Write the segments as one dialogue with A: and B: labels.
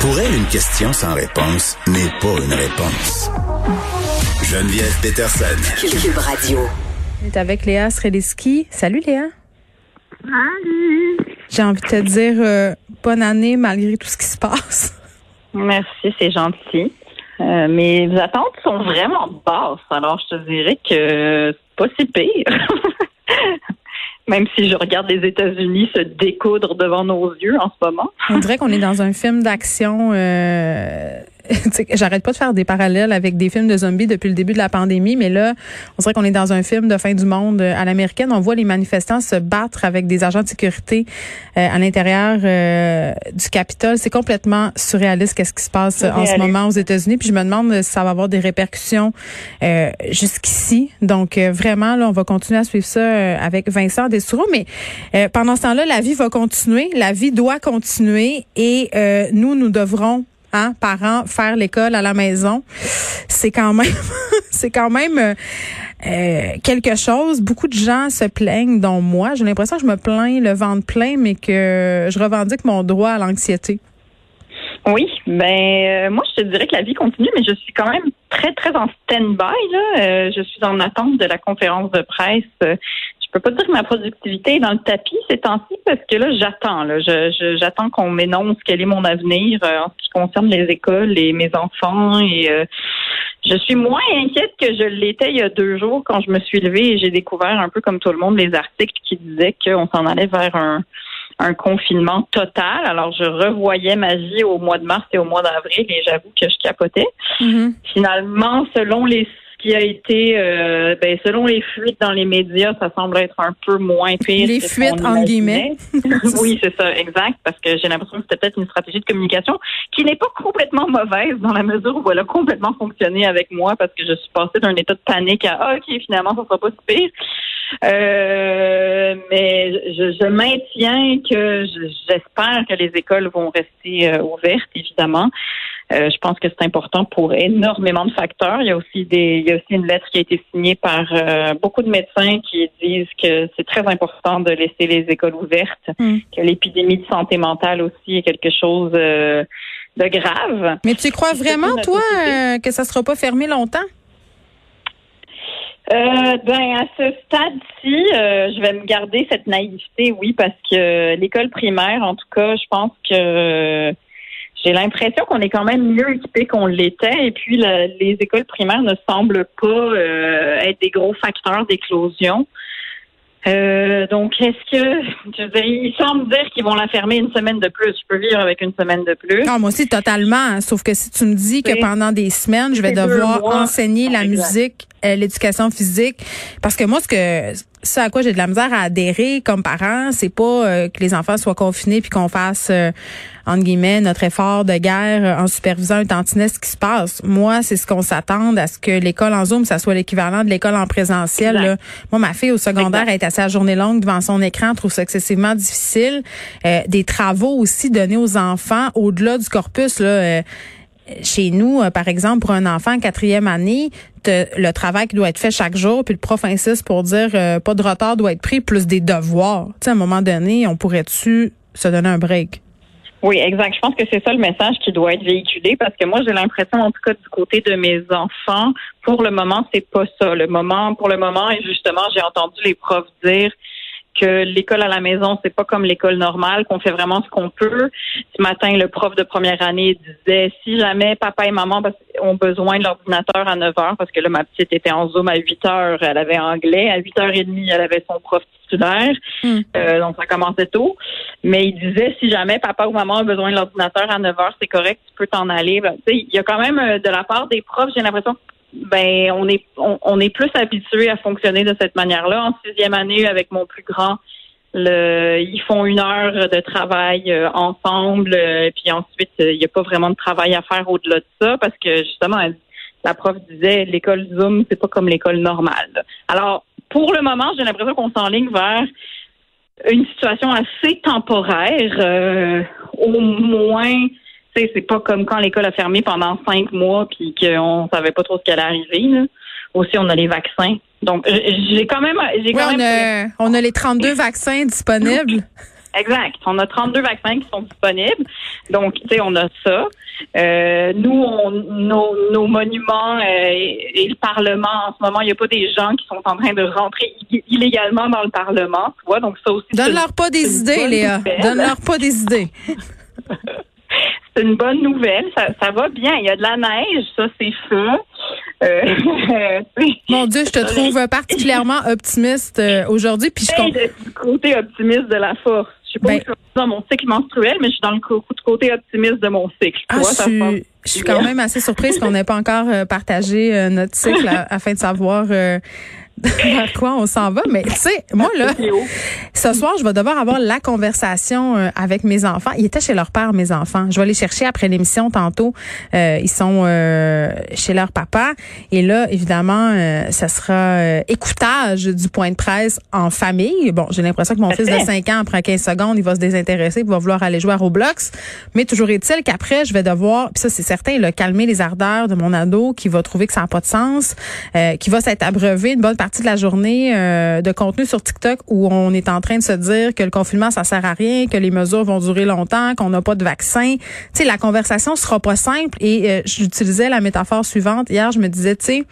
A: Pour elle, une question sans réponse n'est pas une réponse. Geneviève Peterson.
B: Cube Radio.
C: On est avec Léa Srediski. Salut Léa.
D: Salut.
C: J'ai envie de te dire euh, bonne année malgré tout ce qui se passe.
D: Merci, c'est gentil. Euh, mes attentes sont vraiment basses, alors je te dirais que c'est pas si pire. Même si je regarde les États-Unis se découdre devant nos yeux en ce moment.
C: On dirait qu'on est dans un film d'action. Euh, J'arrête pas de faire des parallèles avec des films de zombies depuis le début de la pandémie, mais là, on dirait qu'on est dans un film de fin du monde euh, à l'américaine. On voit les manifestants se battre avec des agents de sécurité euh, à l'intérieur euh, du Capitole. C'est complètement surréaliste qu'est-ce qui se passe en ce moment aux États-Unis. Puis je me demande si ça va avoir des répercussions jusqu'ici. Donc vraiment, là, on va continuer à suivre ça avec Vincent Destoureau. Mais pendant ce temps-là, la vie va continuer. La vie doit continuer et nous, nous devrons hein, parents, faire l'école à la maison, c'est quand même, c'est quand même euh, euh, quelque chose. Beaucoup de gens se plaignent, dont moi. J'ai l'impression que je me plains le ventre plein, mais que je revendique mon droit à l'anxiété.
D: Oui, ben euh, moi je te dirais que la vie continue, mais je suis quand même très très en stand-by. Je suis en attente de la conférence de presse je peux pas dire que ma productivité est dans le tapis ces temps-ci parce que là, j'attends. Là, j'attends qu'on m'énonce quel est mon avenir euh, en ce qui concerne les écoles et mes enfants. Et euh, je suis moins inquiète que je l'étais il y a deux jours quand je me suis levée et j'ai découvert un peu comme tout le monde les articles qui disaient qu'on s'en allait vers un un confinement total. Alors, je revoyais ma vie au mois de mars et au mois d'avril et j'avoue que je capotais. Mm-hmm. Finalement, selon les qui a été, euh, ben, selon les fuites dans les médias, ça semble être un peu moins pire.
C: Les fuites, en guillemets.
D: oui, c'est ça, exact, parce que j'ai l'impression que c'était peut-être une stratégie de communication qui n'est pas complètement mauvaise dans la mesure où elle a complètement fonctionné avec moi parce que je suis passée d'un état de panique à ah, OK, finalement, ça sera pas si pire. Euh, mais je, je, maintiens que j'espère que les écoles vont rester euh, ouvertes, évidemment. Euh, je pense que c'est important pour énormément de facteurs. Il y a aussi des, il y a aussi une lettre qui a été signée par euh, beaucoup de médecins qui disent que c'est très important de laisser les écoles ouvertes, hmm. que l'épidémie de santé mentale aussi est quelque chose euh, de grave.
C: Mais tu crois vraiment, toi, que ça sera pas fermé longtemps?
D: Euh, ben à ce stade-ci, je vais me garder cette naïveté, oui, parce que l'école primaire, en tout cas, je pense que j'ai l'impression qu'on est quand même mieux équipé qu'on l'était. Et puis, les écoles primaires ne semblent pas euh, être des gros facteurs d'éclosion. Euh, donc, est-ce que, je veux dire, ils semblent dire qu'ils vont la fermer une semaine de plus. Je peux vivre avec une semaine de plus.
C: Non, moi aussi, totalement. Sauf que si tu me dis que pendant des semaines, je vais devoir enseigner la musique, l'éducation physique, parce que moi, ce que ça à quoi j'ai de la misère à adhérer comme parent, c'est pas euh, que les enfants soient confinés puis qu'on fasse euh, entre guillemets notre effort de guerre euh, en supervisant un tantinet ce qui se passe. Moi, c'est ce qu'on s'attend à ce que l'école en Zoom, ça soit l'équivalent de l'école en présentiel. Là. Moi, ma fille au secondaire est assez à journée longue devant son écran, trouve ça excessivement difficile. des travaux aussi donnés aux enfants au-delà du corpus là chez nous, euh, par exemple, pour un enfant en quatrième année, le travail qui doit être fait chaque jour, puis le prof insiste pour dire euh, pas de retard doit être pris, plus des devoirs. Tu sais, à un moment donné, on pourrait-tu se donner un break?
D: Oui, exact. Je pense que c'est ça le message qui doit être véhiculé parce que moi, j'ai l'impression, en tout cas, du côté de mes enfants, pour le moment, c'est pas ça. Le moment, pour le moment, et justement, j'ai entendu les profs dire que l'école à la maison, c'est pas comme l'école normale, qu'on fait vraiment ce qu'on peut. Ce matin, le prof de première année disait si jamais papa et maman ont besoin de l'ordinateur à 9 heures, parce que là, ma petite était en Zoom à 8 heures, elle avait anglais. À 8 heures et demie, elle avait son prof titulaire. Hmm. Euh, donc, ça commençait tôt. Mais il disait si jamais papa ou maman ont besoin de l'ordinateur à 9 heures, c'est correct, tu peux t'en aller. Ben, il y a quand même euh, de la part des profs, j'ai l'impression ben on est on, est plus habitué à fonctionner de cette manière-là. En sixième année, avec mon plus grand, ils font une heure de travail euh, ensemble, euh, puis ensuite il n'y a pas vraiment de travail à faire au-delà de ça parce que justement la prof disait l'école Zoom c'est pas comme l'école normale. Alors pour le moment, j'ai l'impression qu'on s'enligne vers une situation assez temporaire, euh, au moins c'est pas comme quand l'école a fermé pendant cinq mois puis qu'on savait pas trop ce qui allait arriver. Aussi, on a les vaccins. Donc, j'ai quand même, j'ai
C: on, A, on a les 32 vaccins disponibles.
D: exact. On a 32 vaccins qui sont disponibles. Donc, tu sais, on a ça. Euh, nous, on, nos, nos monuments euh, et, le Parlement, en ce moment, il n'y a pas des gens qui sont en train de rentrer illégalement dans le Parlement. Tu vois, donc ça aussi.
C: Donne-leur pas des idées, Léa. Donne-leur pas des idées.
D: C'est une bonne nouvelle. Ça, ça, va bien. Il y a de la neige, ça, c'est feu.
C: Euh, Mon Dieu, je te trouve particulièrement optimiste euh, aujourd'hui. Puis je
D: du côté optimiste de la force. Je suis pas ben, dans mon cycle menstruel, mais je suis dans le côté optimiste de mon cycle.
C: Ah, je, suis, je suis quand même assez surprise qu'on n'ait pas encore euh, partagé notre cycle afin de savoir vers quoi on s'en va. Mais tu sais, moi là, ce soir, je vais devoir avoir la conversation euh, avec mes enfants. Ils étaient chez leur père, mes enfants. Je vais les chercher après l'émission tantôt. Euh, ils sont euh, chez leur papa. Et là, évidemment, ça sera écoutage du point de presse en famille. Bon, j'ai l'impression que mon fils de 5 ans, après 15 secondes, il va se désintéresser, il va vouloir aller jouer à Roblox. Mais toujours est-il qu'après, je vais devoir, puis ça c'est certain, là, calmer les ardeurs de mon ado qui va trouver que ça n'a pas de sens, qui va s'être abreuvé une bonne partie de la journée euh, de contenu sur TikTok où on est en train de se dire que le confinement ça sert à rien, que les mesures vont durer longtemps, qu'on n'a pas de vaccin. Tu sais, la conversation sera pas simple et euh, j'utilisais la métaphore suivante hier. Je me disais, tu sais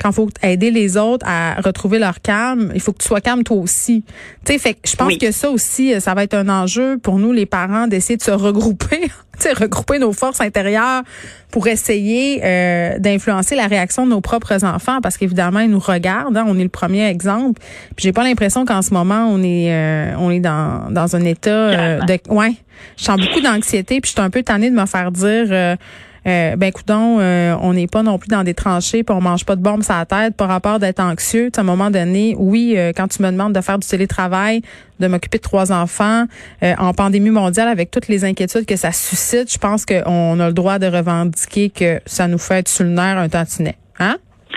C: quand faut aider les autres à retrouver leur calme, il faut que tu sois calme toi aussi. Tu sais, fait je pense que ça aussi, ça va être un enjeu pour nous les parents d'essayer de se regrouper, tu sais, regrouper nos forces intérieures pour essayer euh, d'influencer la réaction de nos propres enfants parce qu'évidemment ils nous regardent, hein, on est le premier exemple. Puis j'ai pas l'impression qu'en ce moment on est euh, on est dans dans un état euh, de ouais, je sens beaucoup d'anxiété puis je suis un peu tannée de me faire dire euh, ben écoutons, euh, on n'est pas non plus dans des tranchées, puis on mange pas de bombes sur la tête par rapport d'être anxieux. à un moment donné, oui, euh, quand tu me demandes de faire du télétravail, de m'occuper de trois enfants en pandémie mondiale avec toutes les inquiétudes que ça suscite, je pense qu'on a le droit de revendiquer que ça nous fait être sur le un tantinet. Hein?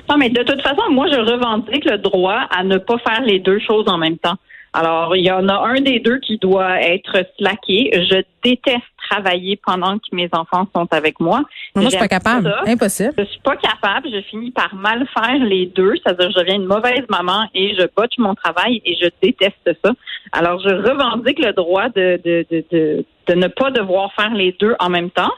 D: Non, mais de toute façon, moi, je revendique le droit à ne pas faire les deux choses en même temps. Alors, il y en a un des deux qui doit être slacké. Je déteste travailler pendant que mes enfants sont avec moi.
C: Moi, je suis pas capable. Impossible.
D: Je suis pas capable. Je finis par mal faire les deux. C'est-à-dire, je deviens une mauvaise maman et je botche mon travail et je déteste ça. Alors, je revendique le droit de, de, de, de, de ne pas devoir faire les deux en même temps.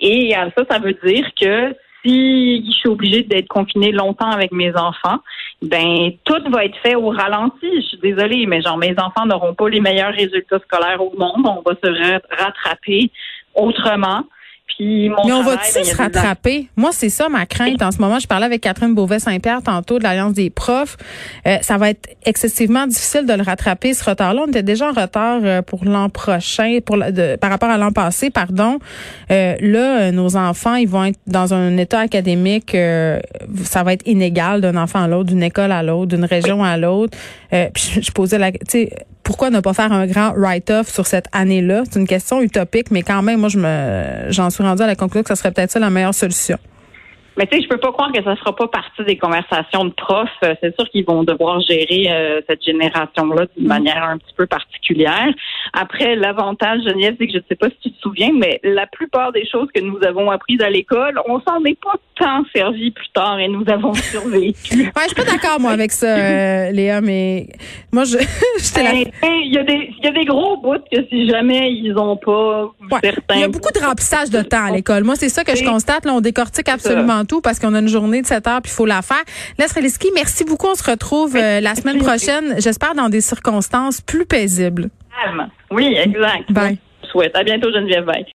D: Et ça, ça veut dire que si je suis obligée d'être confinée longtemps avec mes enfants, ben tout va être fait au ralenti. Je suis désolée, mais genre mes enfants n'auront pas les meilleurs résultats scolaires au monde. On va se rattraper autrement.
C: Mais on va-tu ben, se rattraper? Moi, c'est ça ma crainte en ce moment. Je parlais avec Catherine Beauvais-Saint-Pierre tantôt de l'Alliance des profs. Euh, ça va être excessivement difficile de le rattraper, ce retard-là. On était déjà en retard euh, pour l'an prochain, pour par rapport à l'an passé, pardon. Euh, là, nos enfants, ils vont être dans un état académique, ça va être inégal d'un enfant à l'autre, d'une école à l'autre, d'une région à l'autre. je, je posais la... Tu pourquoi ne pas faire un grand write-off sur cette année-là? C'est une question utopique, mais quand même, moi, je me, j'en suis rendue à la conclusion que ce serait peut-être ça la meilleure solution.
D: Mais tu sais, je peux pas croire que ça ne sera pas partie des conversations de profs. Euh, c'est sûr qu'ils vont devoir gérer euh, cette génération-là d'une mm. manière un petit peu particulière. Après, l'avantage, Geneviève, c'est que je ne sais pas si tu te souviens, mais la plupart des choses que nous avons apprises à l'école, on s'en est pas tant servi plus tard et nous avons survécu.
C: ouais, je suis pas d'accord, moi, avec ça, euh, Léa, mais moi, je,
D: j'étais ben, Il y, a des, y a des gros bouts que si jamais ils ont pas
C: certains... Il y a beaucoup de remplissage de temps à l'école. Moi, c'est ça que je constate. Là, on décortique absolument tout parce qu'on a une journée de 7 heures puis il faut la faire. Leslie merci beaucoup. On se retrouve euh, la semaine prochaine, j'espère dans des circonstances plus paisibles.
D: Oui, exact. Bye. Je souhaite. À bientôt, Geneviève. Bye.